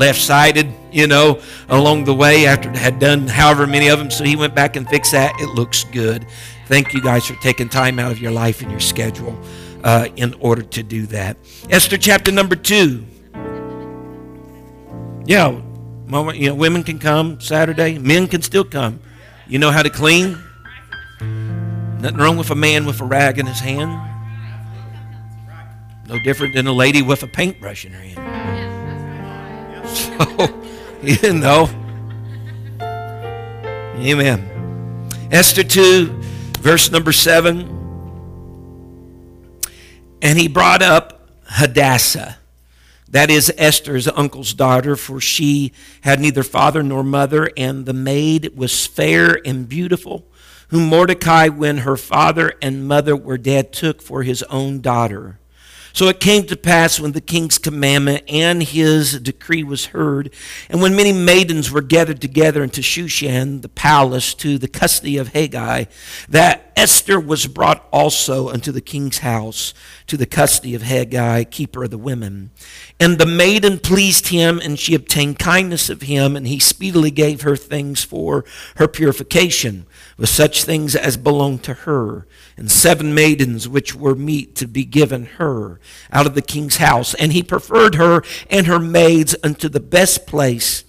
left sided, you know, along the way after had done however many of them. So he went back and fixed that. It looks good. Thank you guys for taking time out of your life and your schedule uh, in order to do that. Esther chapter number two. Yeah, moment, you know, women can come Saturday, men can still come. You know how to clean? Nothing wrong with a man with a rag in his hand. No different than a lady with a paintbrush in her hand. You know. Amen. Esther 2, verse number 7. And he brought up Hadassah. That is Esther's uncle's daughter, for she had neither father nor mother, and the maid was fair and beautiful, whom Mordecai, when her father and mother were dead, took for his own daughter. So it came to pass when the king's commandment and his decree was heard, and when many maidens were gathered together into Shushan, the palace, to the custody of Hegai, that Esther was brought also unto the king's house, to the custody of Hegai, keeper of the women. And the maiden pleased him, and she obtained kindness of him, and he speedily gave her things for her purification, with such things as belonged to her, and seven maidens which were meet to be given her out of the king's house. And he preferred her and her maids unto the best place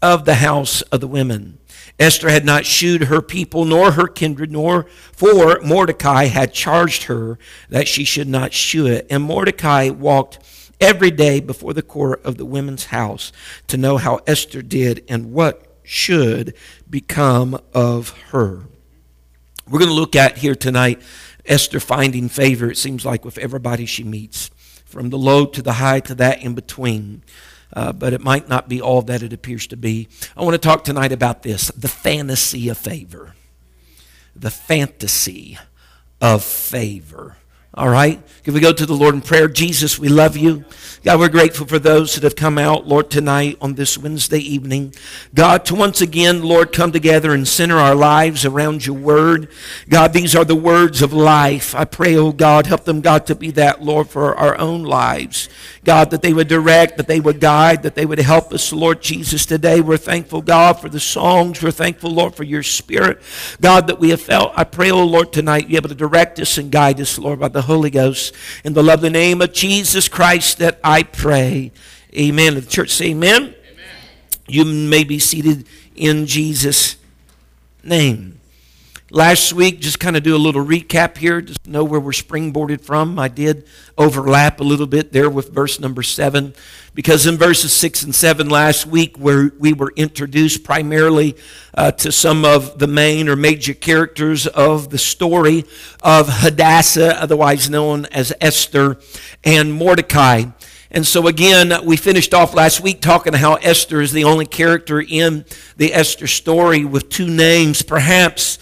of the house of the women. Esther had not shewed her people nor her kindred, nor for Mordecai had charged her that she should not shew it. And Mordecai walked every day before the court of the women's house to know how Esther did and what should become of her. We're going to look at here tonight Esther finding favor, it seems like, with everybody she meets, from the low to the high to that in between. Uh, but it might not be all that it appears to be. I want to talk tonight about this the fantasy of favor. The fantasy of favor. All right? Can we go to the Lord in prayer? Jesus, we love you. God, we're grateful for those that have come out, Lord, tonight on this Wednesday evening. God, to once again, Lord, come together and center our lives around your word. God, these are the words of life. I pray, oh God, help them, God, to be that, Lord, for our own lives. God, that they would direct, that they would guide, that they would help us, Lord Jesus, today. We're thankful, God, for the songs. We're thankful, Lord, for your spirit. God, that we have felt. I pray, oh Lord, tonight, be able to direct us and guide us, Lord, by the Holy Ghost. In the lovely name of Jesus Christ that I pray. Amen. The church say amen. amen. You may be seated in Jesus' name. Last week, just kind of do a little recap here, just know where we're springboarded from. I did overlap a little bit there with verse number seven, because in verses six and seven last week, where we were introduced primarily uh, to some of the main or major characters of the story of Hadassah, otherwise known as Esther, and Mordecai. And so again, we finished off last week talking how Esther is the only character in the Esther story with two names, perhaps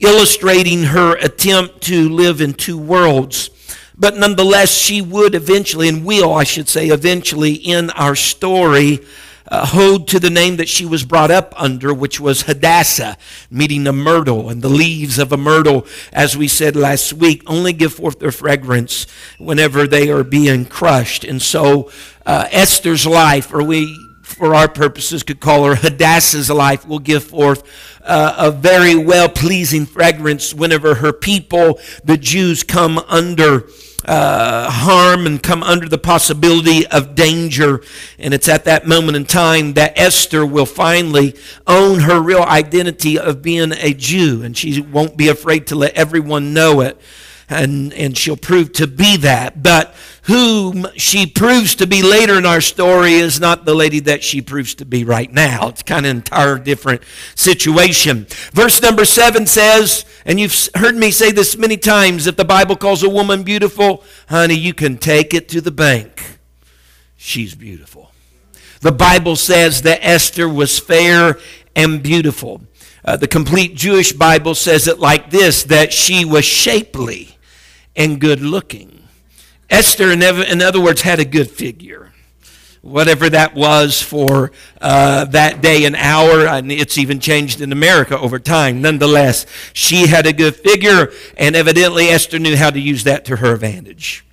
illustrating her attempt to live in two worlds. But nonetheless, she would eventually, and will, I should say, eventually in our story, uh, hold to the name that she was brought up under, which was Hadassah, meaning a myrtle. And the leaves of a myrtle, as we said last week, only give forth their fragrance whenever they are being crushed. And so uh, Esther's life, or we for our purposes, could call her Hadassah's life, will give forth uh, a very well pleasing fragrance whenever her people, the Jews, come under. Uh, harm and come under the possibility of danger. And it's at that moment in time that Esther will finally own her real identity of being a Jew. And she won't be afraid to let everyone know it and, and she'll prove to be that. But whom she proves to be later in our story is not the lady that she proves to be right now. It's kind of an entire different situation. Verse number seven says, and you've heard me say this many times, if the Bible calls a woman beautiful, honey, you can take it to the bank. She's beautiful. The Bible says that Esther was fair and beautiful. Uh, the complete Jewish Bible says it like this that she was shapely and good looking. Esther, in other words, had a good figure. Whatever that was for uh, that day and hour, and it's even changed in America over time. Nonetheless, she had a good figure, and evidently Esther knew how to use that to her advantage.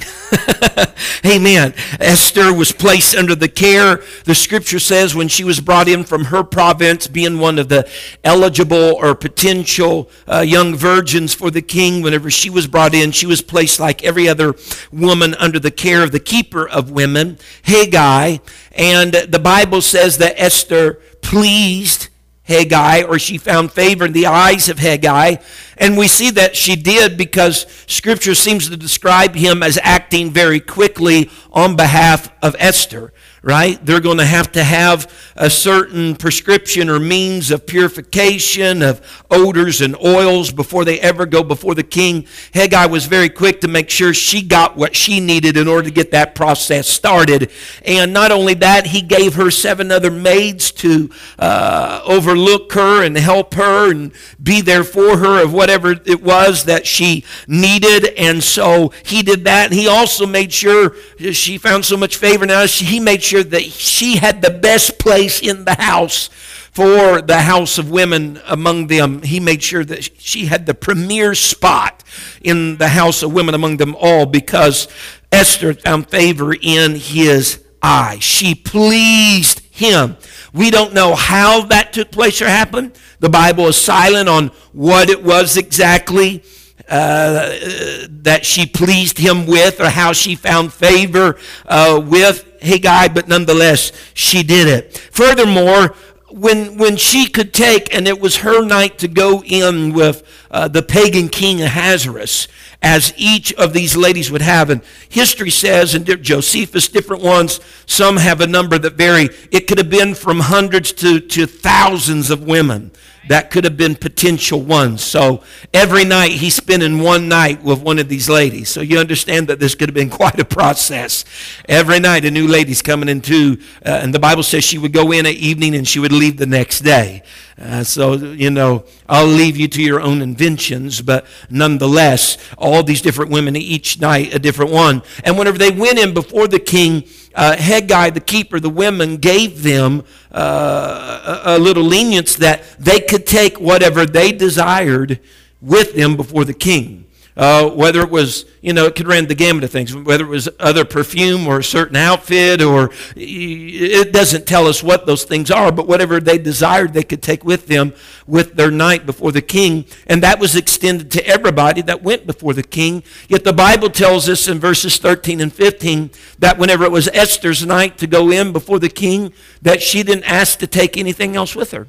Amen. Esther was placed under the care, the scripture says, when she was brought in from her province, being one of the eligible or potential uh, young virgins for the king. Whenever she was brought in, she was placed like every other woman under the care of the keeper of women, Hegai. And the Bible says that Esther pleased Hegai, or she found favor in the eyes of Hegai. And we see that she did because Scripture seems to describe him as acting very quickly on behalf of Esther right? They're going to have to have a certain prescription or means of purification of odors and oils before they ever go before the king. Hegai was very quick to make sure she got what she needed in order to get that process started. And not only that, he gave her seven other maids to uh, overlook her and help her and be there for her of whatever it was that she needed. And so he did that. He also made sure she found so much favor now. He made sure that she had the best place in the house for the house of women among them. He made sure that she had the premier spot in the house of women among them all because Esther found favor in his eyes. She pleased him. We don't know how that took place or happened. The Bible is silent on what it was exactly. Uh, that she pleased him with or how she found favor uh, with Hegai, but nonetheless, she did it. Furthermore, when, when she could take, and it was her night to go in with uh, the pagan king Ahasuerus, as each of these ladies would have. And history says, and Josephus, different ones, some have a number that vary. It could have been from hundreds to, to thousands of women that could have been potential ones. So every night he's spending one night with one of these ladies. So you understand that this could have been quite a process. Every night a new lady's coming into, uh, and the Bible says she would go in at evening and she would leave the next day. Uh, so, you know, I'll leave you to your own inventions, but nonetheless, all these different women, each night a different one. And whenever they went in before the king, uh, Hegai, the keeper, the women, gave them uh, a, a little lenience that they could take whatever they desired with them before the king. Uh, whether it was, you know, it could run the gamut of things, whether it was other perfume or a certain outfit, or it doesn't tell us what those things are, but whatever they desired, they could take with them with their night before the king. And that was extended to everybody that went before the king. Yet the Bible tells us in verses 13 and 15 that whenever it was Esther's night to go in before the king, that she didn't ask to take anything else with her.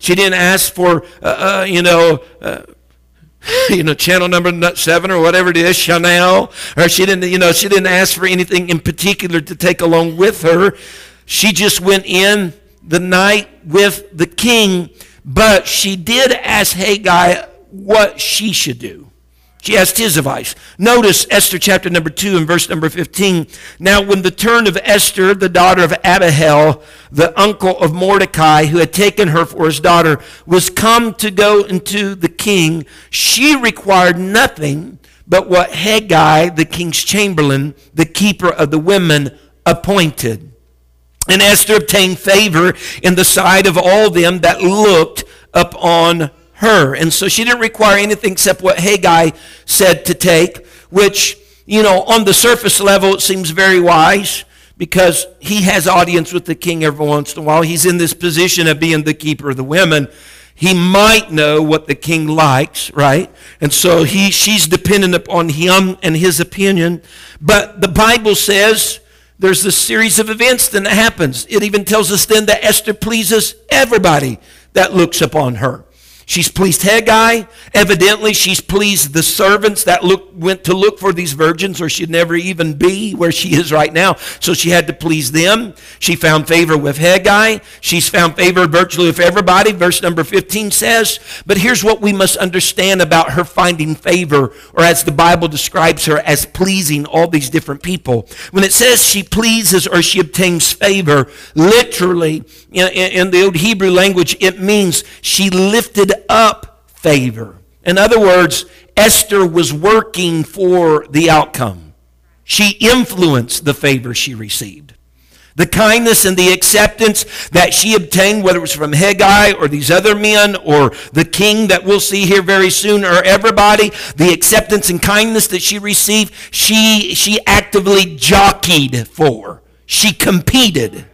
She didn't ask for, uh, uh, you know, uh, you know, channel number seven or whatever it is, Chanel, or she didn't, you know, she didn't ask for anything in particular to take along with her. She just went in the night with the king, but she did ask Hegai what she should do. She asked his advice. Notice Esther chapter number 2 and verse number 15. Now, when the turn of Esther, the daughter of Abihail, the uncle of Mordecai, who had taken her for his daughter, was come to go into the king, she required nothing but what Hegai, the king's chamberlain, the keeper of the women, appointed. And Esther obtained favor in the sight of all them that looked upon her. And so she didn't require anything except what Hegai said to take, which, you know, on the surface level, it seems very wise because he has audience with the king every once in a while. He's in this position of being the keeper of the women. He might know what the king likes, right? And so he, she's dependent upon him and his opinion. But the Bible says there's this series of events that happens. It even tells us then that Esther pleases everybody that looks upon her. She's pleased Hegai. Evidently, she's pleased the servants that look, went to look for these virgins, or she'd never even be where she is right now. So she had to please them. She found favor with Hegai. She's found favor virtually with everybody. Verse number 15 says. But here's what we must understand about her finding favor, or as the Bible describes her, as pleasing all these different people. When it says she pleases or she obtains favor, literally, in, in the old Hebrew language, it means she lifted up favor. In other words, Esther was working for the outcome. She influenced the favor she received. The kindness and the acceptance that she obtained, whether it was from Hegai or these other men or the king that we'll see here very soon or everybody, the acceptance and kindness that she received, she, she actively jockeyed for. She competed.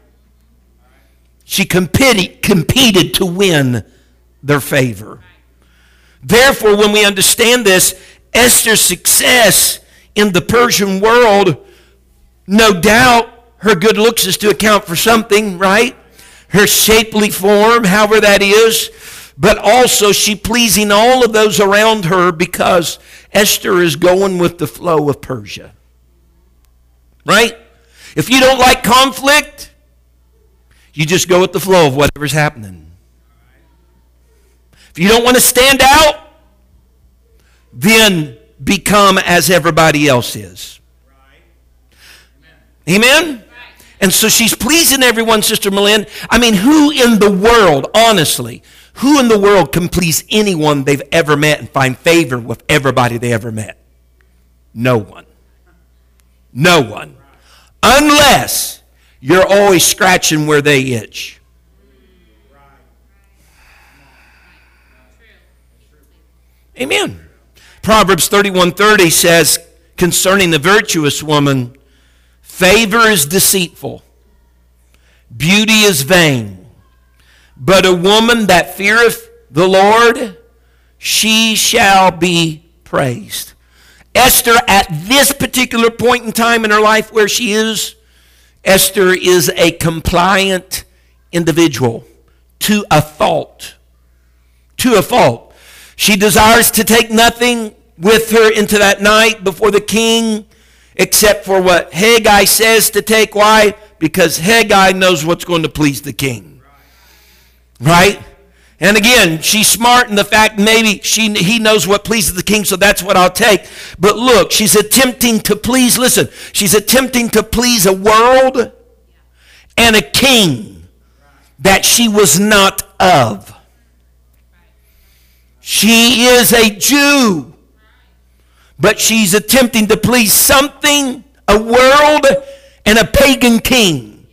She competed, competed to win their favor. Therefore, when we understand this, Esther's success in the Persian world, no doubt her good looks is to account for something, right? Her shapely form, however that is, but also she pleasing all of those around her because Esther is going with the flow of Persia. Right? If you don't like conflict, you just go with the flow of whatever's happening. If you don't want to stand out, then become as everybody else is. Amen? And so she's pleasing everyone, Sister Malin. I mean, who in the world, honestly, who in the world can please anyone they've ever met and find favor with everybody they ever met? No one. No one. Unless you're always scratching where they itch. Amen. Proverbs 31:30 says concerning the virtuous woman, favor is deceitful, beauty is vain, but a woman that feareth the Lord, she shall be praised. Esther, at this particular point in time in her life where she is, Esther is a compliant individual to a fault. To a fault. She desires to take nothing with her into that night before the king except for what Hegai says to take. Why? Because Hegai knows what's going to please the king. Right? And again, she's smart in the fact maybe she, he knows what pleases the king, so that's what I'll take. But look, she's attempting to please, listen, she's attempting to please a world and a king that she was not of. She is a Jew, but she's attempting to please something, a world, and a pagan king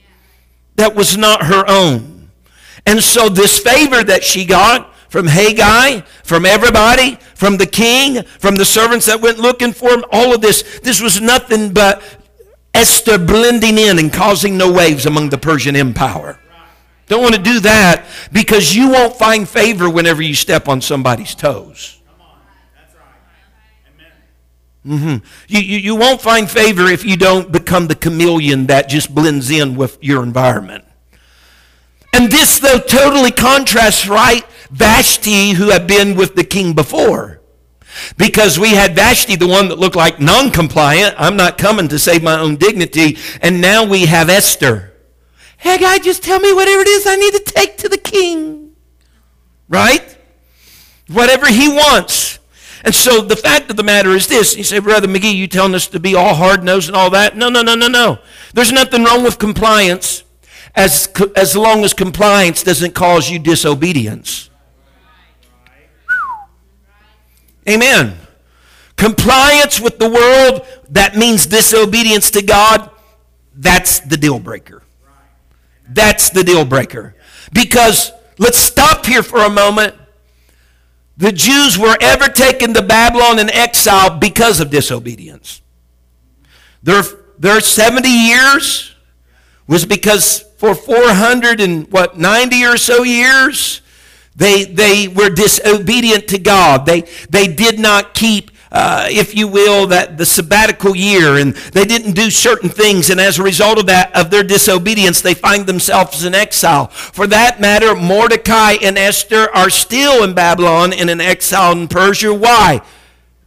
that was not her own. And so, this favor that she got from Hegai, from everybody, from the king, from the servants that went looking for him, all of this, this was nothing but Esther blending in and causing no waves among the Persian Empire. Don't want to do that because you won't find favor whenever you step on somebody's toes. Mm-hmm. You, you, you won't find favor if you don't become the chameleon that just blends in with your environment. And this, though, totally contrasts, right, Vashti, who had been with the king before. Because we had Vashti, the one that looked like non compliant. I'm not coming to save my own dignity. And now we have Esther Hegai, just tell me whatever it is I need to take to the king. Right? Whatever he wants. And so the fact of the matter is this. You say, Brother McGee, you telling us to be all hard-nosed and all that? No, no, no, no, no. There's nothing wrong with compliance as, as long as compliance doesn't cause you disobedience. Amen. Compliance with the world, that means disobedience to God, that's the deal breaker. That's the deal breaker. Because let's stop here for a moment. The Jews were ever taken to Babylon in exile because of disobedience. Their, their 70 years was because for 400 and what 90 or so years they, they were disobedient to God. They, they did not keep uh, if you will, that the sabbatical year, and they didn't do certain things, and as a result of that, of their disobedience, they find themselves in exile. For that matter, Mordecai and Esther are still in Babylon and in exile in Persia. Why?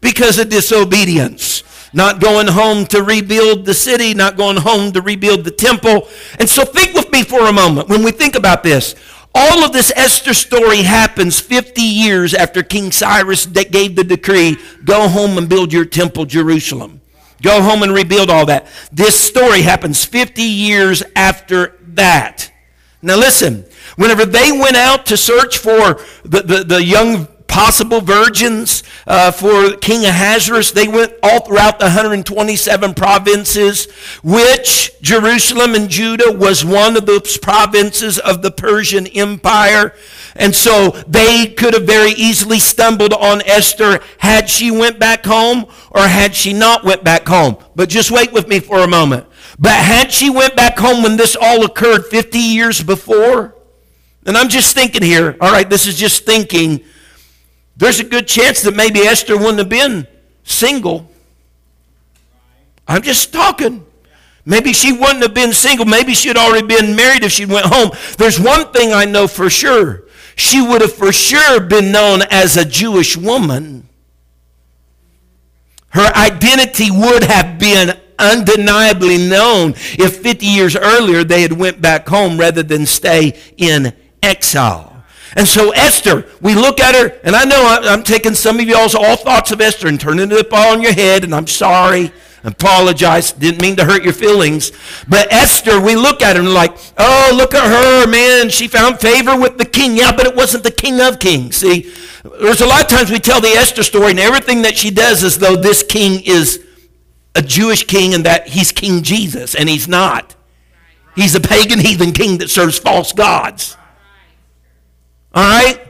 Because of disobedience not going home to rebuild the city, not going home to rebuild the temple. And so think with me for a moment when we think about this. All of this Esther story happens 50 years after King Cyrus gave the decree go home and build your temple, Jerusalem. Go home and rebuild all that. This story happens 50 years after that. Now, listen, whenever they went out to search for the, the, the young possible virgins uh, for King Ahasuerus. They went all throughout the 127 provinces, which Jerusalem and Judah was one of those provinces of the Persian Empire. And so they could have very easily stumbled on Esther had she went back home or had she not went back home. But just wait with me for a moment. But had she went back home when this all occurred 50 years before, and I'm just thinking here, all right, this is just thinking there's a good chance that maybe Esther wouldn't have been single. I'm just talking. Maybe she wouldn't have been single. Maybe she'd already been married if she went home. There's one thing I know for sure. She would have for sure been known as a Jewish woman. Her identity would have been undeniably known if 50 years earlier they had went back home rather than stay in exile. And so Esther, we look at her, and I know I'm taking some of y'all's all thoughts of Esther and turning it up on your head, and I'm sorry. Apologize. Didn't mean to hurt your feelings. But Esther, we look at her and like, oh, look at her, man. She found favor with the king. Yeah, but it wasn't the king of kings. See, there's a lot of times we tell the Esther story, and everything that she does is though this king is a Jewish king and that he's King Jesus, and he's not. He's a pagan heathen king that serves false gods. All right?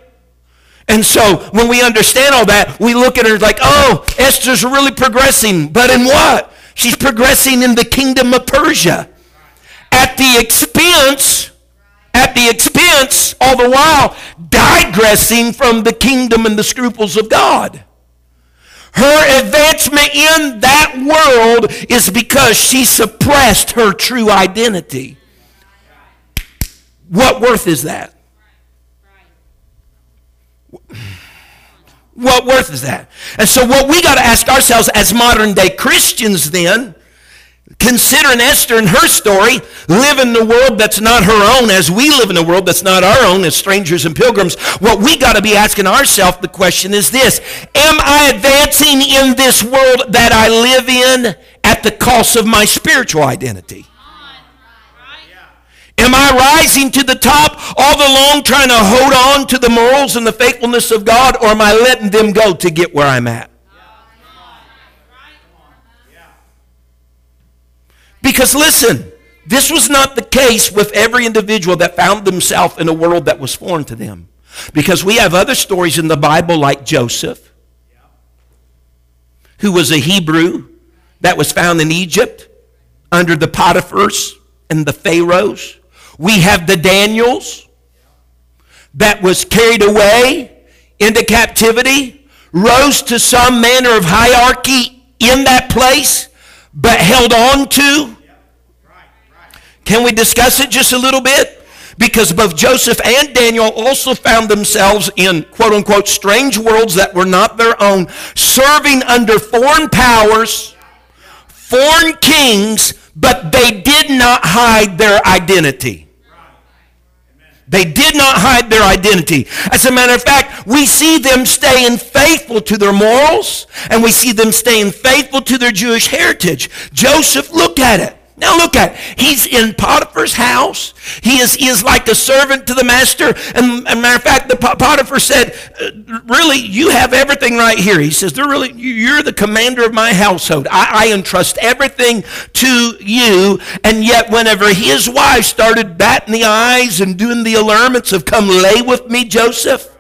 And so when we understand all that, we look at her like, oh, Esther's really progressing. But in what? She's progressing in the kingdom of Persia. At the expense, at the expense, all the while, digressing from the kingdom and the scruples of God. Her advancement in that world is because she suppressed her true identity. What worth is that? What worth is that? And so, what we got to ask ourselves as modern day Christians then, considering Esther and her story, live in the world that's not her own, as we live in a world that's not our own, as strangers and pilgrims, what we got to be asking ourselves the question is this Am I advancing in this world that I live in at the cost of my spiritual identity? Am I rising to the top all along trying to hold on to the morals and the faithfulness of God, or am I letting them go to get where I'm at? Because listen, this was not the case with every individual that found themselves in a world that was foreign to them. Because we have other stories in the Bible like Joseph, who was a Hebrew that was found in Egypt under the Potiphars and the Pharaohs. We have the Daniels that was carried away into captivity, rose to some manner of hierarchy in that place, but held on to. Can we discuss it just a little bit? Because both Joseph and Daniel also found themselves in quote unquote strange worlds that were not their own, serving under foreign powers, foreign kings, but they did not hide their identity. They did not hide their identity. As a matter of fact, we see them staying faithful to their morals and we see them staying faithful to their Jewish heritage. Joseph, looked at it. Now look at it. He's in Potiphar's house. He is, he is like a servant to the master. And, and matter of fact, the Potiphar said, uh, really, you have everything right here. He says, they're really, you're the commander of my household. I, I entrust everything to you. And yet whenever his wife started batting the eyes and doing the allurements of come lay with me, Joseph,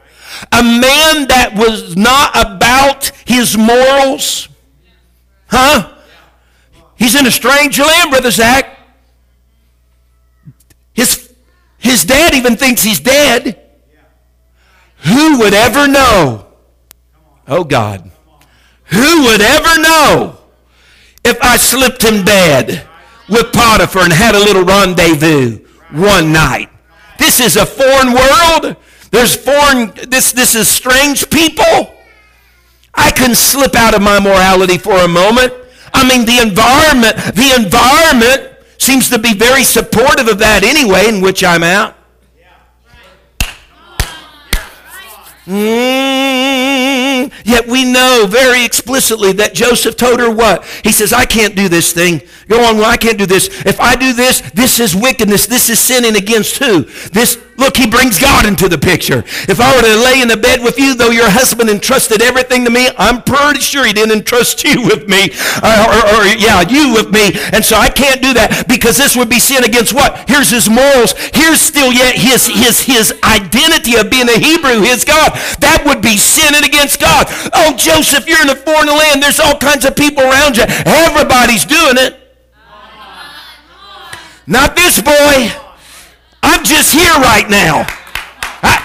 a man that was not about his morals, huh? He's in a strange land, Brother Zach. His, his dad even thinks he's dead. Who would ever know? Oh, God. Who would ever know if I slipped in bed with Potiphar and had a little rendezvous one night? This is a foreign world. There's foreign, this, this is strange people. I can slip out of my morality for a moment. I mean, the environment, the environment seems to be very supportive of that anyway, in which I'm at. Mm, yet we know very explicitly that Joseph told her what? He says, I can't do this thing. Go on, well, I can't do this. If I do this, this is wickedness. This is sinning against who? This Look, he brings God into the picture. If I were to lay in the bed with you, though your husband entrusted everything to me, I'm pretty sure he didn't entrust you with me. Uh, or, or, yeah, you with me. And so I can't do that because this would be sin against what? Here's his morals. Here's still yet his, his, his identity of being a Hebrew, his God. That would be sinning against God. Oh, Joseph, you're in a foreign land. There's all kinds of people around you. Everybody's doing it. Not this boy. I'm just here right now. I,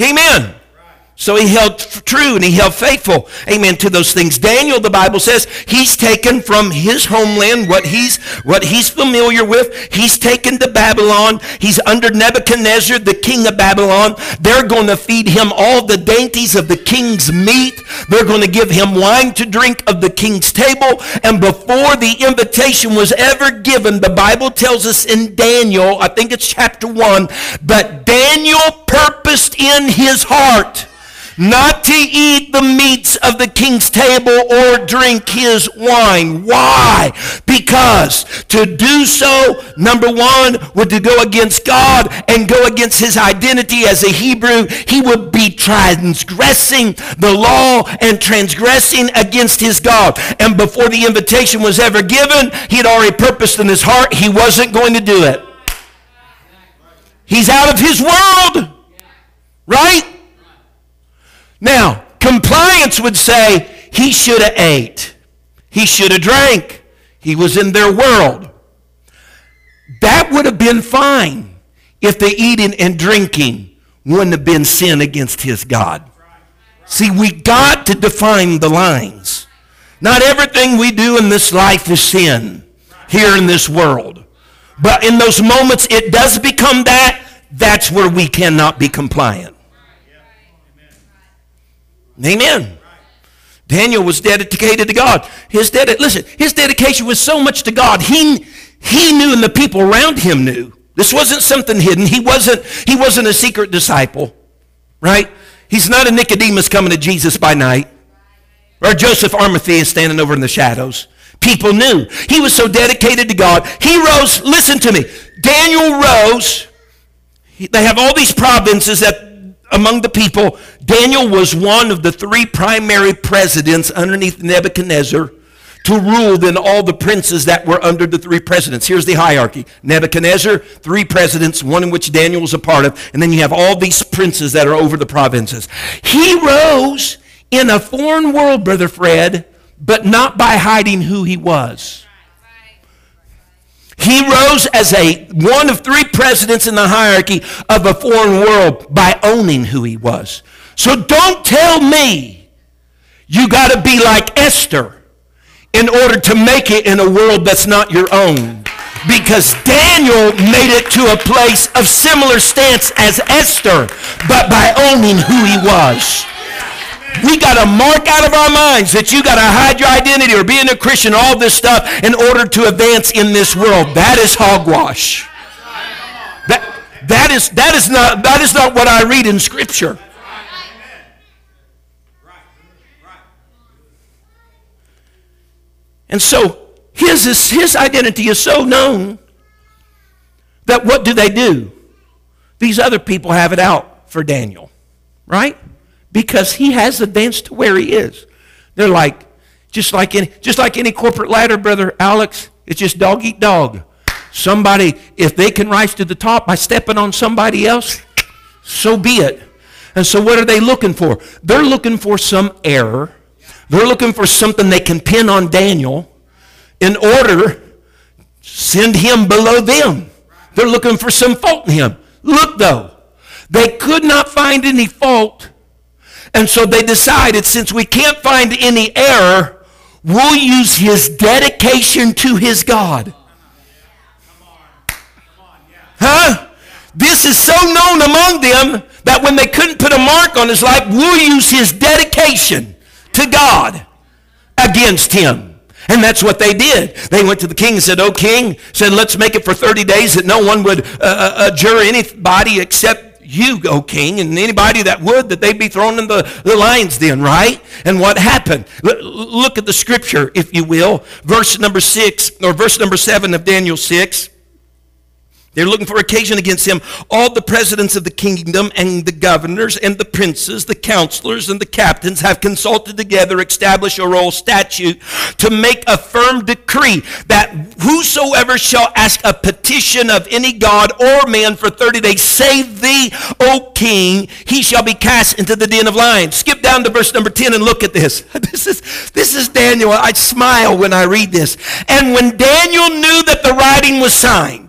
amen. So he held true and he held faithful, amen, to those things. Daniel, the Bible says, he's taken from his homeland what he's what he's familiar with. He's taken to Babylon. He's under Nebuchadnezzar, the king of Babylon. They're going to feed him all the dainties of the king's meat. They're going to give him wine to drink of the king's table. And before the invitation was ever given, the Bible tells us in Daniel, I think it's chapter 1, but Daniel purposed in his heart not to eat the meats of the king's table or drink his wine. Why? Because to do so, number one, would to go against God and go against his identity as a Hebrew. He would be transgressing the law and transgressing against his God. And before the invitation was ever given, he had already purposed in his heart he wasn't going to do it. He's out of his world. Right? Now, compliance would say he should have ate. He should have drank. He was in their world. That would have been fine if the eating and drinking wouldn't have been sin against his God. See, we got to define the lines. Not everything we do in this life is sin here in this world. But in those moments it does become that, that's where we cannot be compliant. Amen. Daniel was dedicated to God. His dedi- listen, his dedication was so much to God. He, he knew and the people around him knew. This wasn't something hidden. He wasn't, he wasn't a secret disciple, right? He's not a Nicodemus coming to Jesus by night or Joseph Arimathea standing over in the shadows. People knew. He was so dedicated to God. He rose, listen to me. Daniel rose. They have all these provinces that among the people, Daniel was one of the three primary presidents underneath Nebuchadnezzar to rule than all the princes that were under the three presidents. Here's the hierarchy. Nebuchadnezzar, three presidents, one in which Daniel was a part of, and then you have all these princes that are over the provinces. He rose in a foreign world, Brother Fred, but not by hiding who he was. He rose as a one of three presidents in the hierarchy of a foreign world by owning who he was. So don't tell me you got to be like Esther in order to make it in a world that's not your own. Because Daniel made it to a place of similar stance as Esther, but by owning who he was. We got to mark out of our minds that you got to hide your identity or being a Christian, all this stuff, in order to advance in this world. That is hogwash. That, that, is, that, is not, that is not what I read in Scripture. And so his, his identity is so known that what do they do? These other people have it out for Daniel, right? Because he has advanced to where he is. They're like, just like any, just like any corporate ladder, brother Alex, it's just dog eat dog. Somebody, if they can rise to the top by stepping on somebody else, so be it. And so what are they looking for? They're looking for some error. They're looking for something they can pin on Daniel in order send him below them. They're looking for some fault in him. Look though, they could not find any fault And so they decided since we can't find any error, we'll use his dedication to his God. Huh? This is so known among them that when they couldn't put a mark on his life, we'll use his dedication to God against him. And that's what they did. They went to the king and said, Oh, king, said, let's make it for 30 days that no one would uh, adjure uh, anybody except you, O king, and anybody that would, that they'd be thrown in the, the lion's den, right? And what happened? L- look at the scripture, if you will. Verse number 6, or verse number 7 of Daniel 6. They're looking for occasion against him. All the presidents of the kingdom and the governors and the princes, the counselors and the captains have consulted together, establish a royal statute to make a firm decree that whosoever shall ask a petition of any god or man for 30 days, save thee, O king, he shall be cast into the den of lions. Skip down to verse number 10 and look at this. This is, this is Daniel. I smile when I read this. And when Daniel knew that the writing was signed,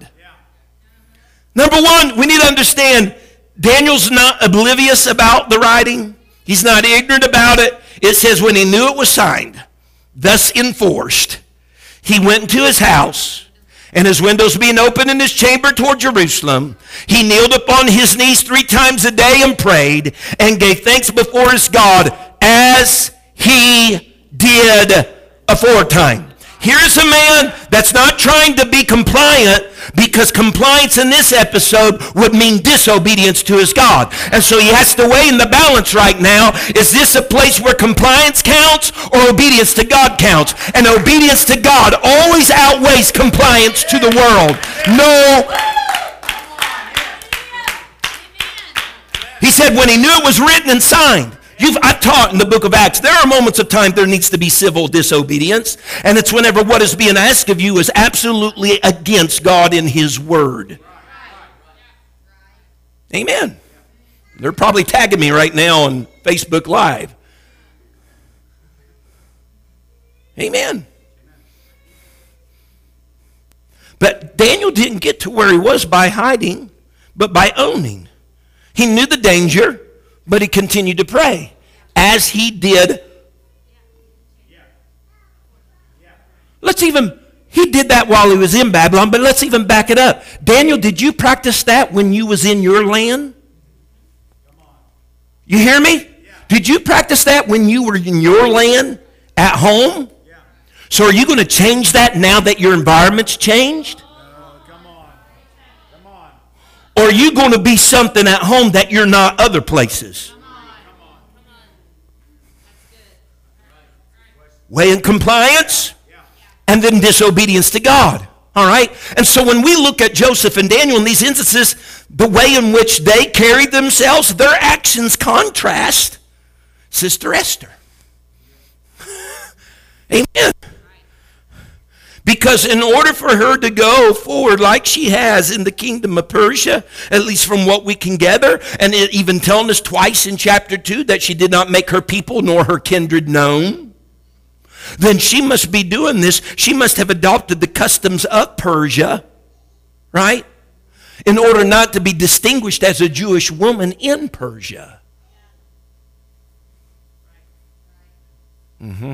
Number one, we need to understand Daniel's not oblivious about the writing. He's not ignorant about it. It says when he knew it was signed, thus enforced, he went into his house, and his windows being open in his chamber toward Jerusalem, he kneeled upon his knees three times a day and prayed and gave thanks before his God as he did aforetime. Here's a man that's not trying to be compliant because compliance in this episode would mean disobedience to his God. And so he has to weigh in the balance right now. Is this a place where compliance counts or obedience to God counts? And obedience to God always outweighs compliance to the world. No. He said when he knew it was written and signed, You've, I taught in the book of Acts, there are moments of time there needs to be civil disobedience, and it's whenever what is being asked of you is absolutely against God in His Word. Amen. They're probably tagging me right now on Facebook Live. Amen. But Daniel didn't get to where he was by hiding, but by owning. He knew the danger. But he continued to pray as he did. Let's even, he did that while he was in Babylon, but let's even back it up. Daniel, did you practice that when you was in your land? You hear me? Did you practice that when you were in your land at home? So are you going to change that now that your environment's changed? Or are you going to be something at home that you're not other places? Way in compliance and then disobedience to God. All right? And so when we look at Joseph and Daniel in these instances, the way in which they carried themselves, their actions contrast Sister Esther. Amen. Because in order for her to go forward like she has in the kingdom of Persia, at least from what we can gather, and even telling us twice in chapter 2 that she did not make her people nor her kindred known, then she must be doing this. She must have adopted the customs of Persia, right? In order not to be distinguished as a Jewish woman in Persia. Mm-hmm.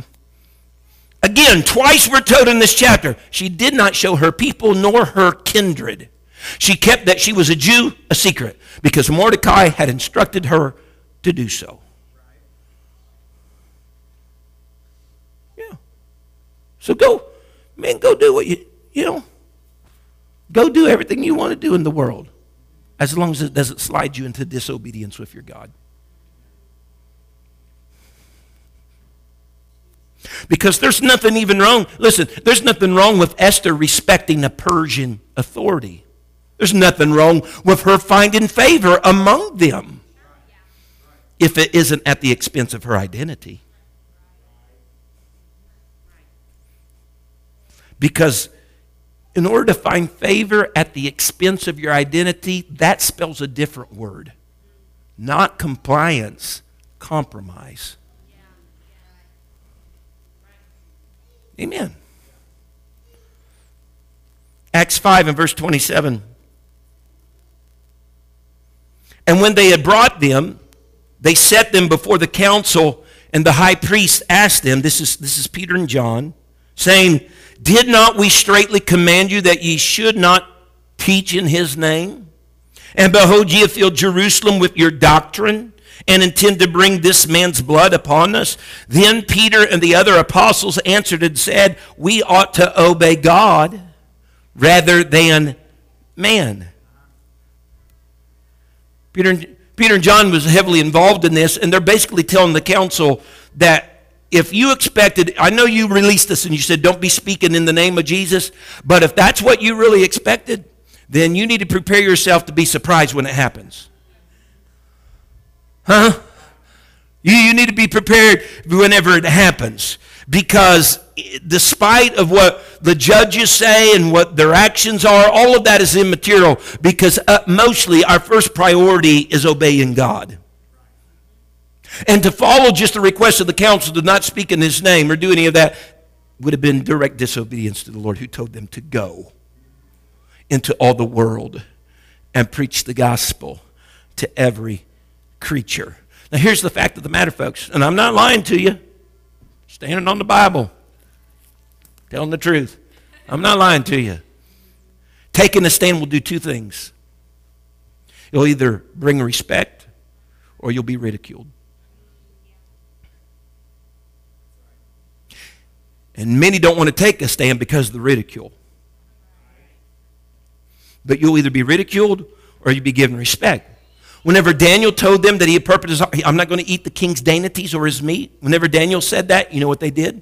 Again, twice we're told in this chapter, she did not show her people nor her kindred. She kept that she was a Jew a secret because Mordecai had instructed her to do so. Yeah. So go, man, go do what you, you know, go do everything you want to do in the world as long as it doesn't slide you into disobedience with your God. Because there's nothing even wrong. Listen, there's nothing wrong with Esther respecting a Persian authority. There's nothing wrong with her finding favor among them if it isn't at the expense of her identity. Because in order to find favor at the expense of your identity, that spells a different word. Not compliance, compromise. Amen. Acts 5 and verse 27. And when they had brought them, they set them before the council, and the high priest asked them, this is, this is Peter and John, saying, Did not we straightly command you that ye should not teach in his name? And behold, ye have filled Jerusalem with your doctrine and intend to bring this man's blood upon us? Then Peter and the other apostles answered and said, We ought to obey God rather than man. Peter and, Peter and John was heavily involved in this, and they're basically telling the council that if you expected, I know you released this and you said, don't be speaking in the name of Jesus, but if that's what you really expected, then you need to prepare yourself to be surprised when it happens. Huh? You, you need to be prepared whenever it happens. Because despite of what the judges say and what their actions are, all of that is immaterial because mostly our first priority is obeying God. And to follow just the request of the council to not speak in his name or do any of that would have been direct disobedience to the Lord who told them to go into all the world and preach the gospel to every creature. Now, here's the fact of the matter, folks, and I'm not lying to you, standing on the Bible, telling the truth. I'm not lying to you. Taking a stand will do two things you'll either bring respect or you'll be ridiculed. And many don't want to take a stand because of the ridicule. But you'll either be ridiculed or you'll be given respect. Whenever Daniel told them that he had purposed I'm not going to eat the king's dainties or his meat, whenever Daniel said that, you know what they did?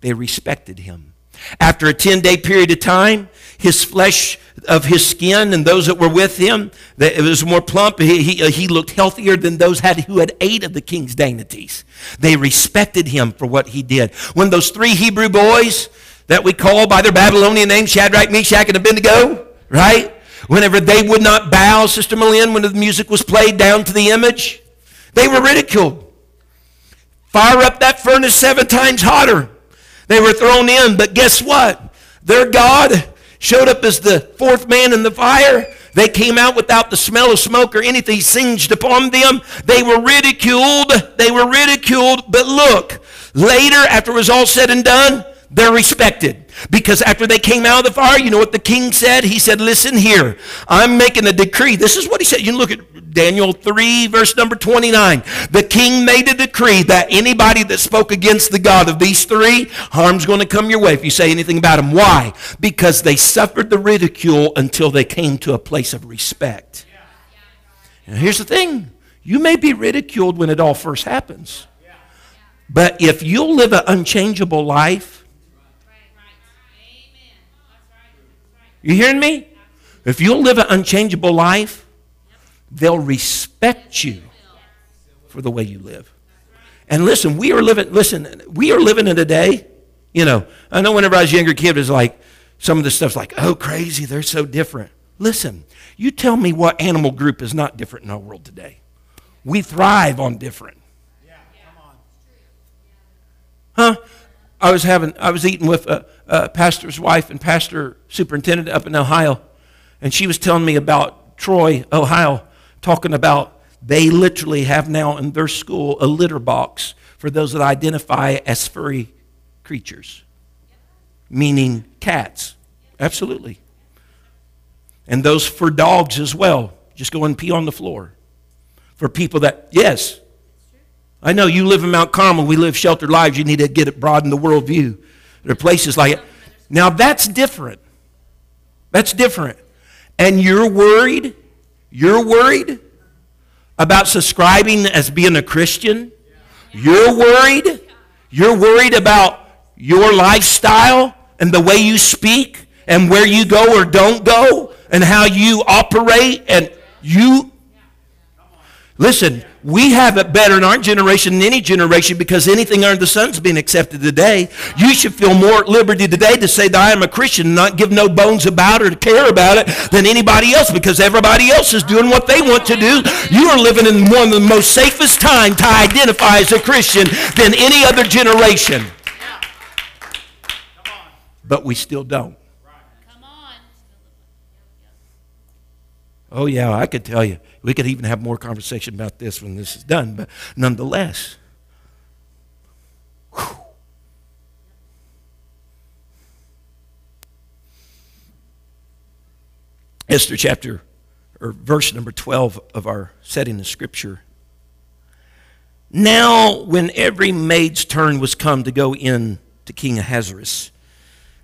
They respected him. After a 10 day period of time, his flesh of his skin and those that were with him, it was more plump. He, he, uh, he looked healthier than those had, who had ate of the king's dainties. They respected him for what he did. When those three Hebrew boys that we call by their Babylonian names, Shadrach, Meshach, and Abednego, right? Whenever they would not bow, Sister Malin, when the music was played down to the image, they were ridiculed. Fire up that furnace seven times hotter. They were thrown in, but guess what? Their God showed up as the fourth man in the fire. They came out without the smell of smoke or anything singed upon them. They were ridiculed. They were ridiculed. But look, later, after it was all said and done, they're respected. Because after they came out of the fire, you know what the king said? He said, Listen here, I'm making a decree. This is what he said. You look at Daniel 3, verse number 29. The king made a decree that anybody that spoke against the God of these three, harm's going to come your way if you say anything about them. Why? Because they suffered the ridicule until they came to a place of respect. And here's the thing you may be ridiculed when it all first happens. But if you'll live an unchangeable life, You hearing me? If you'll live an unchangeable life, they'll respect you for the way you live. And listen, we are living, listen, we are living in a day, you know, I know whenever I was a younger kid, it was like, some of the stuff's like, oh, crazy, they're so different. Listen, you tell me what animal group is not different in our world today. We thrive on different. Huh? I was having, I was eating with a, a pastor's wife and pastor superintendent up in Ohio, and she was telling me about Troy, Ohio, talking about they literally have now in their school a litter box for those that identify as furry creatures, meaning cats. Absolutely. And those for dogs as well. Just go and pee on the floor. For people that, yes, I know you live in Mount Carmel, we live sheltered lives. You need to get it broaden the worldview. There are places like it. Now that's different. That's different. And you're worried, you're worried about subscribing as being a Christian. You're worried. You're worried about your lifestyle and the way you speak and where you go or don't go and how you operate and you Listen, we have it better in our generation than any generation because anything under the sun's being accepted today. You should feel more at liberty today to say that I am a Christian and not give no bones about it or care about it than anybody else because everybody else is doing what they want to do. You are living in one of the most safest times to identify as a Christian than any other generation. But we still don't. Oh, yeah, I could tell you. We could even have more conversation about this when this is done, but nonetheless. Whew. Esther chapter, or verse number 12 of our setting of Scripture. Now, when every maid's turn was come to go in to King Ahasuerus,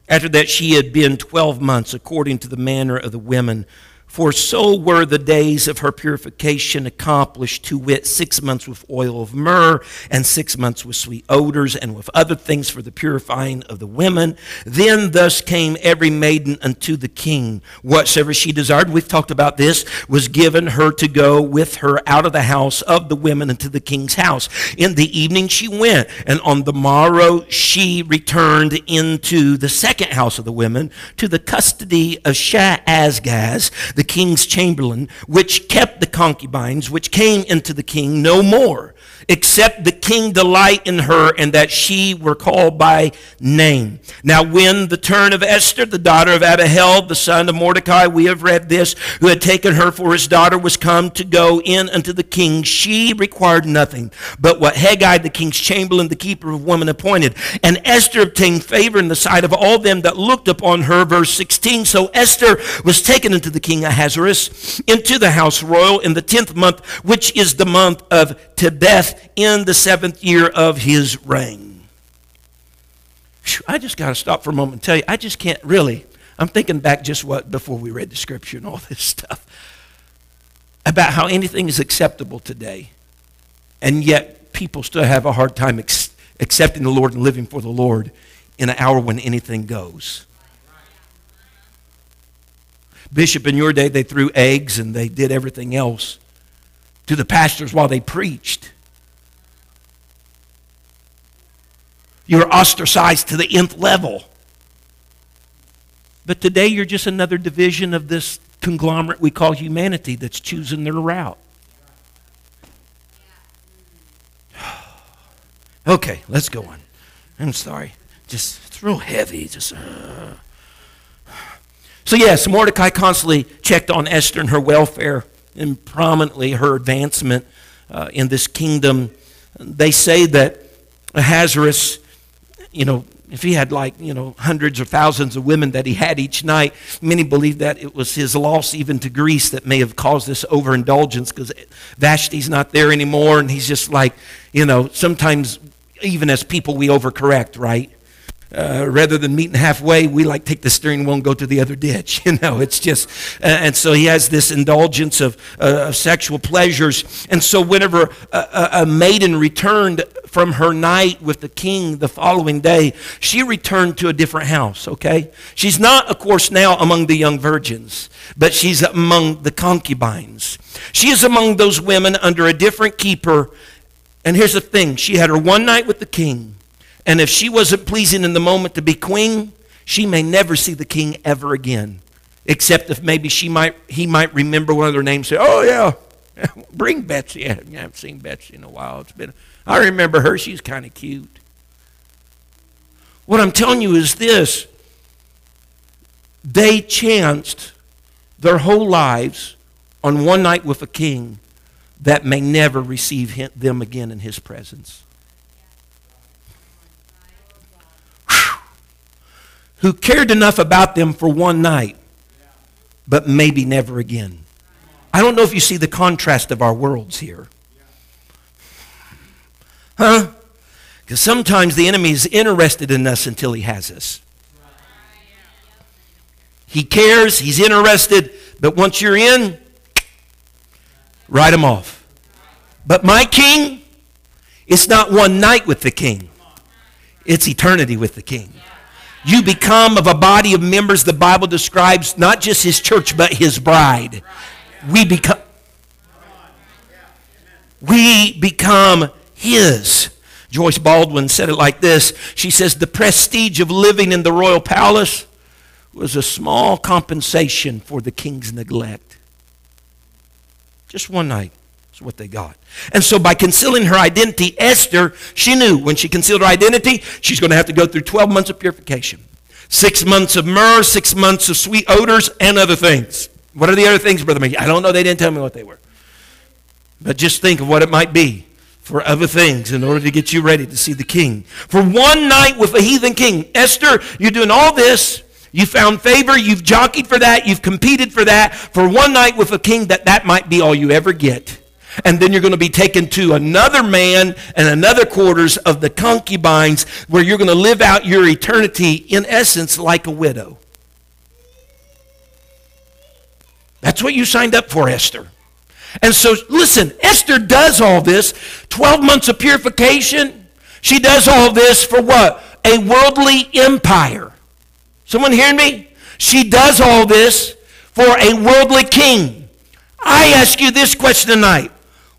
after that she had been 12 months, according to the manner of the women, for so were the days of her purification accomplished, to wit, six months with oil of myrrh, and six months with sweet odors, and with other things for the purifying of the women. Then thus came every maiden unto the king. Whatsoever she desired, we've talked about this, was given her to go with her out of the house of the women into the king's house. In the evening she went, and on the morrow she returned into the second house of the women, to the custody of Shaashgaz, the king's chamberlain, which kept the concubines, which came into the king no more, except the king delight in her, and that she were called by name. Now, when the turn of Esther, the daughter of Abihail, the son of Mordecai, we have read this, who had taken her for his daughter, was come to go in unto the king, she required nothing but what Hegai, the king's chamberlain, the keeper of women, appointed. And Esther obtained favor in the sight of all them that looked upon her. Verse 16. So Esther was taken into the king Ahasuerus into the house royal in the tenth month, which is the month of Tebeth, in the seventh year of his reign. I just got to stop for a moment and tell you, I just can't really. I'm thinking back just what before we read the scripture and all this stuff about how anything is acceptable today, and yet people still have a hard time ex- accepting the Lord and living for the Lord in an hour when anything goes. Bishop, in your day, they threw eggs and they did everything else to the pastors while they preached. You were ostracized to the nth level. But today, you're just another division of this conglomerate we call humanity that's choosing their route. Okay, let's go on. I'm sorry. Just, it's real heavy. Just. Uh. So, yes, Mordecai constantly checked on Esther and her welfare and prominently her advancement uh, in this kingdom. They say that Ahasuerus, you know, if he had like, you know, hundreds or thousands of women that he had each night, many believe that it was his loss even to Greece that may have caused this overindulgence because Vashti's not there anymore. And he's just like, you know, sometimes even as people we overcorrect, right? Uh, rather than meeting halfway, we like take the steering wheel and go to the other ditch. You know, it's just, uh, and so he has this indulgence of, uh, of sexual pleasures. And so whenever a, a, maiden returned from her night with the king the following day, she returned to a different house, okay? She's not, of course, now among the young virgins, but she's among the concubines. She is among those women under a different keeper. And here's the thing she had her one night with the king. And if she wasn't pleasing in the moment to be queen, she may never see the king ever again. Except if maybe she might, he might remember one of their names. Say, "Oh yeah, bring Betsy." I haven't seen Betsy in a while. It's been. I remember her. She's kind of cute. What I'm telling you is this: they chanced their whole lives on one night with a king that may never receive him, them again in his presence. Who cared enough about them for one night, but maybe never again. I don't know if you see the contrast of our worlds here. Huh? Because sometimes the enemy is interested in us until he has us. He cares, he's interested, but once you're in, write him off. But my king, it's not one night with the king, it's eternity with the king you become of a body of members the Bible describes not just his church but his bride. We become we become his. Joyce Baldwin said it like this. She says the prestige of living in the royal palace was a small compensation for the king's neglect. Just one night what they got. And so by concealing her identity, Esther, she knew when she concealed her identity, she's going to have to go through 12 months of purification. Six months of myrrh, six months of sweet odors, and other things. What are the other things, Brother Mickey? I don't know. They didn't tell me what they were. But just think of what it might be for other things in order to get you ready to see the king. For one night with a heathen king. Esther, you're doing all this. You found favor. You've jockeyed for that. You've competed for that. For one night with a king, that that might be all you ever get. And then you're going to be taken to another man and another quarters of the concubines where you're going to live out your eternity, in essence, like a widow. That's what you signed up for, Esther. And so, listen, Esther does all this 12 months of purification. She does all this for what? A worldly empire. Someone hearing me? She does all this for a worldly king. I ask you this question tonight.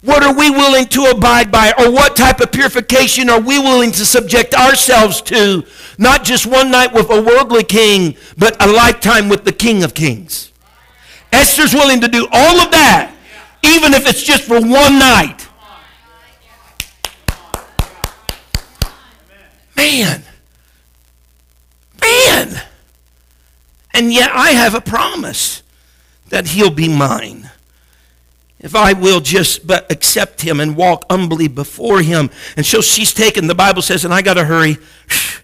What are we willing to abide by? Or what type of purification are we willing to subject ourselves to? Not just one night with a worldly king, but a lifetime with the King of Kings. Esther's willing to do all of that, even if it's just for one night. Man. Man. And yet I have a promise that he'll be mine if I will just but accept him and walk humbly before him. And so she's taken, the Bible says, and I got to hurry.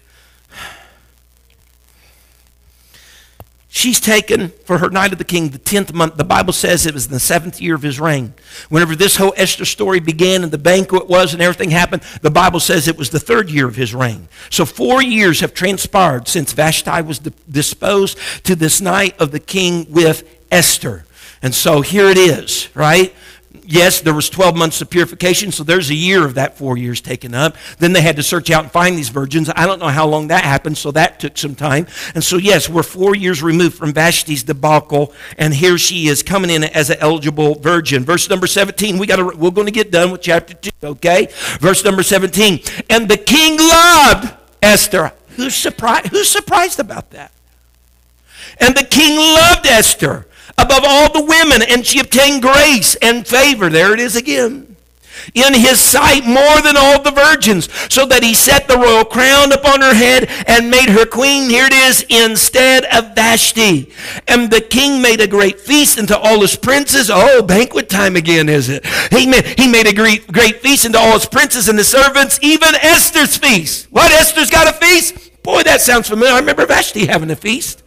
She's taken for her night of the king the 10th month. The Bible says it was in the seventh year of his reign. Whenever this whole Esther story began and the banquet was and everything happened, the Bible says it was the third year of his reign. So four years have transpired since Vashti was disposed to this night of the king with Esther. And so here it is, right? Yes, there was 12 months of purification, so there's a year of that four years taken up. Then they had to search out and find these virgins. I don't know how long that happened, so that took some time. And so, yes, we're four years removed from Vashti's debacle, and here she is coming in as an eligible virgin. Verse number 17, we gotta, we're going to get done with chapter 2, okay? Verse number 17, and the king loved Esther. Who's surprised, who's surprised about that? And the king loved Esther above all the women, and she obtained grace and favor. There it is again. In his sight more than all the virgins, so that he set the royal crown upon her head and made her queen. Here it is, instead of Vashti. And the king made a great feast unto all his princes. Oh, banquet time again, is it? He made, he made a great, great feast unto all his princes and the servants, even Esther's feast. What? Esther's got a feast? Boy, that sounds familiar. I remember Vashti having a feast.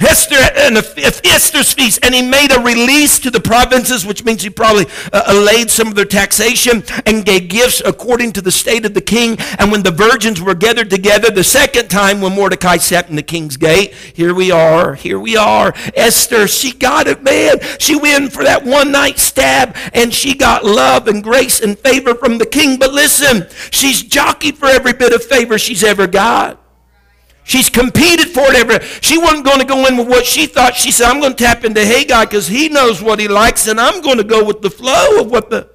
Esther and Esther's feast, and he made a release to the provinces, which means he probably uh, allayed some of their taxation and gave gifts according to the state of the king. And when the virgins were gathered together the second time, when Mordecai sat in the king's gate, here we are, here we are. Esther, she got it, man. She went for that one night stab, and she got love and grace and favor from the king. But listen, she's jockeyed for every bit of favor she's ever got. She's competed for it ever. She wasn't going to go in with what she thought. She said, I'm going to tap into Hegai because he knows what he likes, and I'm going to go with the flow of what the.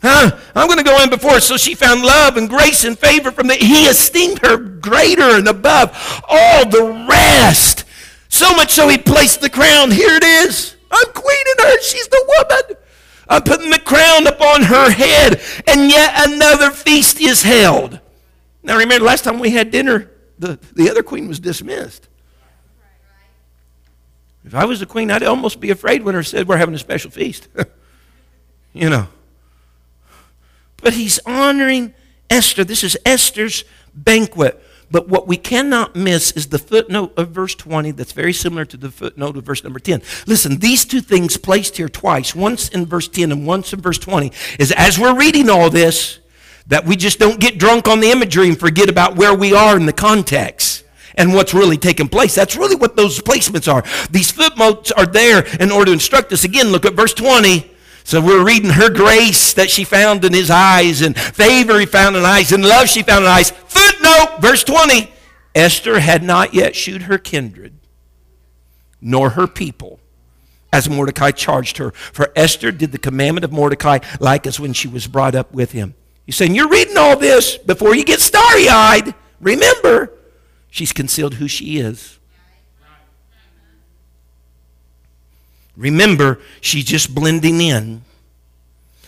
Huh? I'm going to go in before. So she found love and grace and favor from the. He esteemed her greater and above all the rest. So much so he placed the crown. Here it is. I'm queening her. She's the woman. I'm putting the crown upon her head. And yet another feast is held. Now remember, last time we had dinner, the, the other queen was dismissed. If I was the queen, I'd almost be afraid when her said we're having a special feast. you know. But he's honoring Esther. This is Esther's banquet. But what we cannot miss is the footnote of verse 20 that's very similar to the footnote of verse number 10. Listen, these two things placed here twice, once in verse 10 and once in verse 20, is as we're reading all this, that we just don't get drunk on the imagery and forget about where we are in the context and what's really taking place. That's really what those placements are. These footnotes are there in order to instruct us. Again, look at verse 20. So we're reading her grace that she found in his eyes, and favor he found in eyes, and love she found in eyes. Footnote, verse 20. Esther had not yet shewed her kindred, nor her people, as Mordecai charged her. For Esther did the commandment of Mordecai like as when she was brought up with him. He's saying, You're reading all this before you get starry eyed. Remember, she's concealed who she is. Remember, she's just blending in.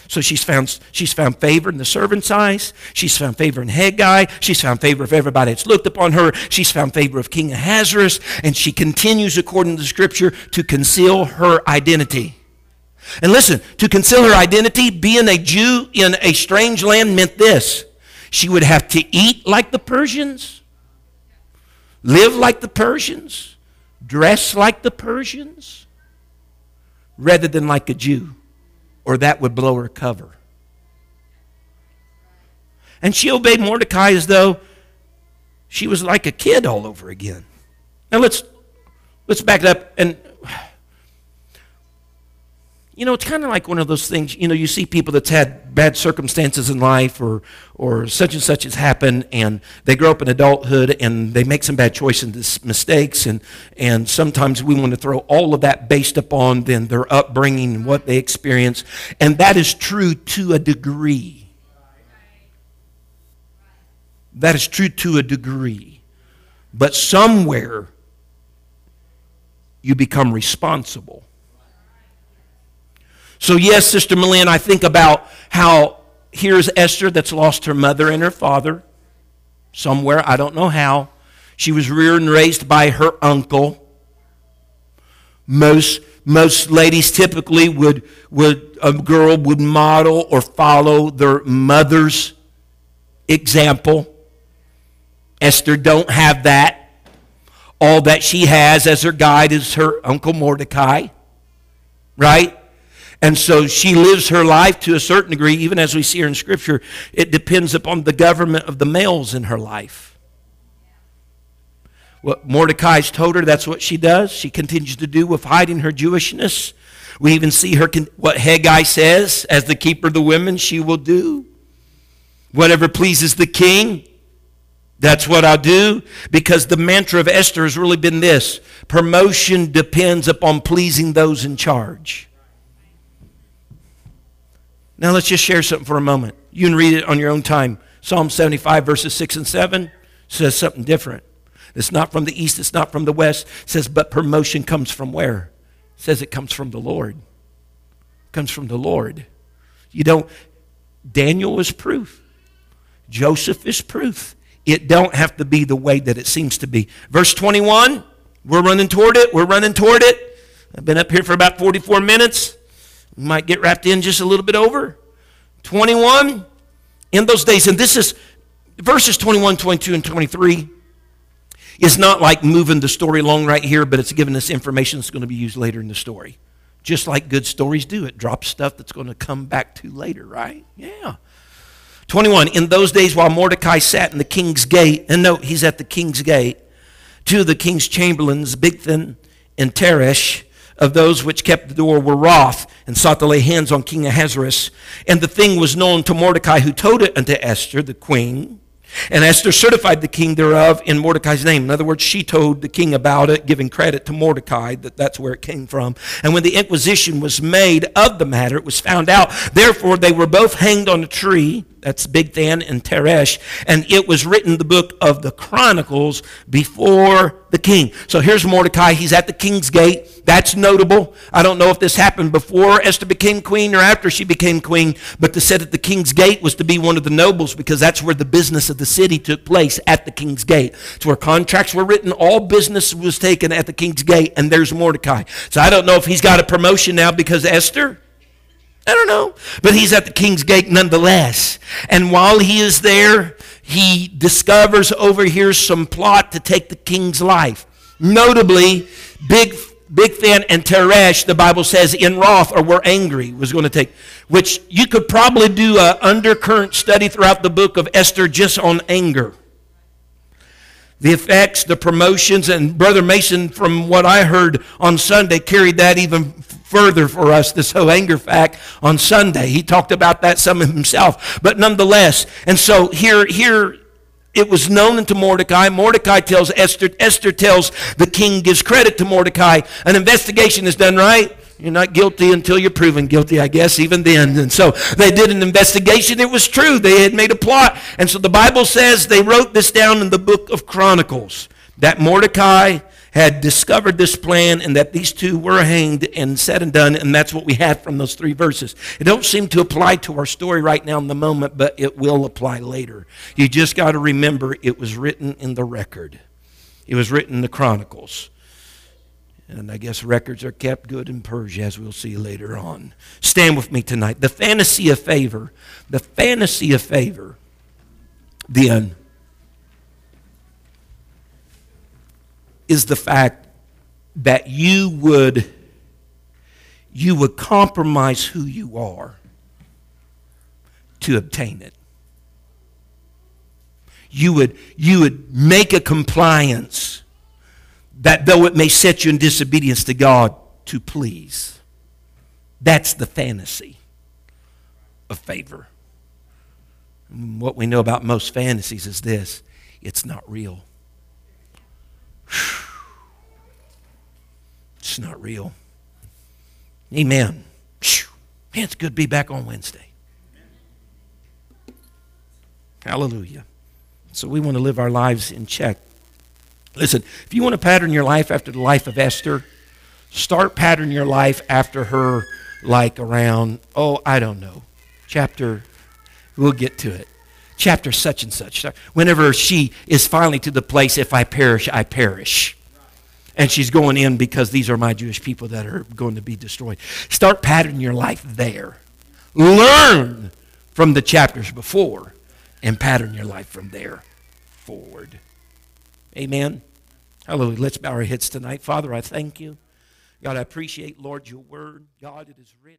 So she's found, she's found favor in the servant's eyes. She's found favor in Hegai. She's found favor of everybody that's looked upon her. She's found favor of King Ahasuerus. And she continues, according to the scripture, to conceal her identity. And listen, to conceal her identity, being a Jew in a strange land meant this. She would have to eat like the Persians, live like the Persians, dress like the Persians, rather than like a Jew or that would blow her cover. And she obeyed Mordecai as though she was like a kid all over again. Now let's let's back it up and you know, it's kind of like one of those things, you know, you see people that's had bad circumstances in life or, or such and such has happened and they grow up in adulthood and they make some bad choices and mistakes and, and sometimes we want to throw all of that based upon then their upbringing and what they experience. And that is true to a degree. That is true to a degree. But somewhere you become responsible so, yes, Sister Malin, I think about how here's Esther that's lost her mother and her father somewhere, I don't know how. She was reared and raised by her uncle. Most, most ladies typically would, would, a girl would model or follow their mother's example. Esther don't have that. All that she has as her guide is her uncle Mordecai, right? And so she lives her life to a certain degree, even as we see her in Scripture. It depends upon the government of the males in her life. What Mordecai's told her, that's what she does. She continues to do with hiding her Jewishness. We even see her, what Hegai says, as the keeper of the women, she will do. Whatever pleases the king, that's what I'll do. Because the mantra of Esther has really been this promotion depends upon pleasing those in charge. Now let's just share something for a moment. You can read it on your own time. Psalm 75, verses 6 and 7 says something different. It's not from the east, it's not from the west. It says, but promotion comes from where? It says it comes from the Lord. It comes from the Lord. You don't, Daniel is proof. Joseph is proof. It don't have to be the way that it seems to be. Verse 21, we're running toward it. We're running toward it. I've been up here for about 44 minutes. We might get wrapped in just a little bit over. 21, in those days, and this is verses 21, 22, and 23 is not like moving the story along right here, but it's giving us information that's going to be used later in the story. Just like good stories do, it drops stuff that's going to come back to later, right? Yeah. 21. In those days, while Mordecai sat in the king's gate, and note, he's at the king's gate, two of the king's chamberlains, Bigthan and Teresh, of those which kept the door were wroth and sought to lay hands on King Ahasuerus. And the thing was known to Mordecai, who told it unto Esther, the queen. And Esther certified the king thereof in Mordecai's name. In other words, she told the king about it, giving credit to Mordecai that that's where it came from. And when the inquisition was made of the matter, it was found out. Therefore, they were both hanged on a tree that's Big Bigthan and Teresh. And it was written the book of the Chronicles before the king. So here's Mordecai. He's at the king's gate. That's notable. I don't know if this happened before Esther became queen or after she became queen, but to sit at the king's gate was to be one of the nobles because that's where the business of the city took place at the king's gate. It's where contracts were written. All business was taken at the king's gate, and there's Mordecai. So I don't know if he's got a promotion now because Esther I don't know. But he's at the king's gate nonetheless. And while he is there, he discovers, overhears some plot to take the king's life. Notably, Big Bigthan and Teresh, the Bible says, in wrath or were angry, was going to take, which you could probably do an undercurrent study throughout the book of Esther just on anger. The effects, the promotions, and Brother Mason, from what I heard on Sunday, carried that even further for us this whole anger fact on Sunday. He talked about that some himself, but nonetheless. And so here, here it was known unto Mordecai. Mordecai tells Esther. Esther tells the king, gives credit to Mordecai. An investigation is done, right? You're not guilty until you're proven guilty, I guess, even then. And so they did an investigation. It was true. They had made a plot. And so the Bible says they wrote this down in the book of Chronicles that Mordecai had discovered this plan and that these two were hanged and said and done, and that's what we had from those three verses. It don't seem to apply to our story right now in the moment, but it will apply later. You just got to remember it was written in the record. It was written in the Chronicles. And I guess records are kept good in Persia, as we'll see later on. Stand with me tonight. The fantasy of favor. The fantasy of favor. Then is the fact that you would you would compromise who you are to obtain it. You would you would make a compliance that though it may set you in disobedience to God to please. That's the fantasy of favor. what we know about most fantasies is this it's not real. It's not real. Amen. Man, it's good to be back on Wednesday. Hallelujah. So we want to live our lives in check. Listen, if you want to pattern your life after the life of Esther, start pattern your life after her, like around, oh, I don't know, chapter, we'll get to it. Chapter such and such. Whenever she is finally to the place, if I perish, I perish. And she's going in because these are my Jewish people that are going to be destroyed. Start patterning your life there. Learn from the chapters before and pattern your life from there forward. Amen. Hallelujah. Let's bow our heads tonight. Father, I thank you. God, I appreciate, Lord, your word. God, it is rich.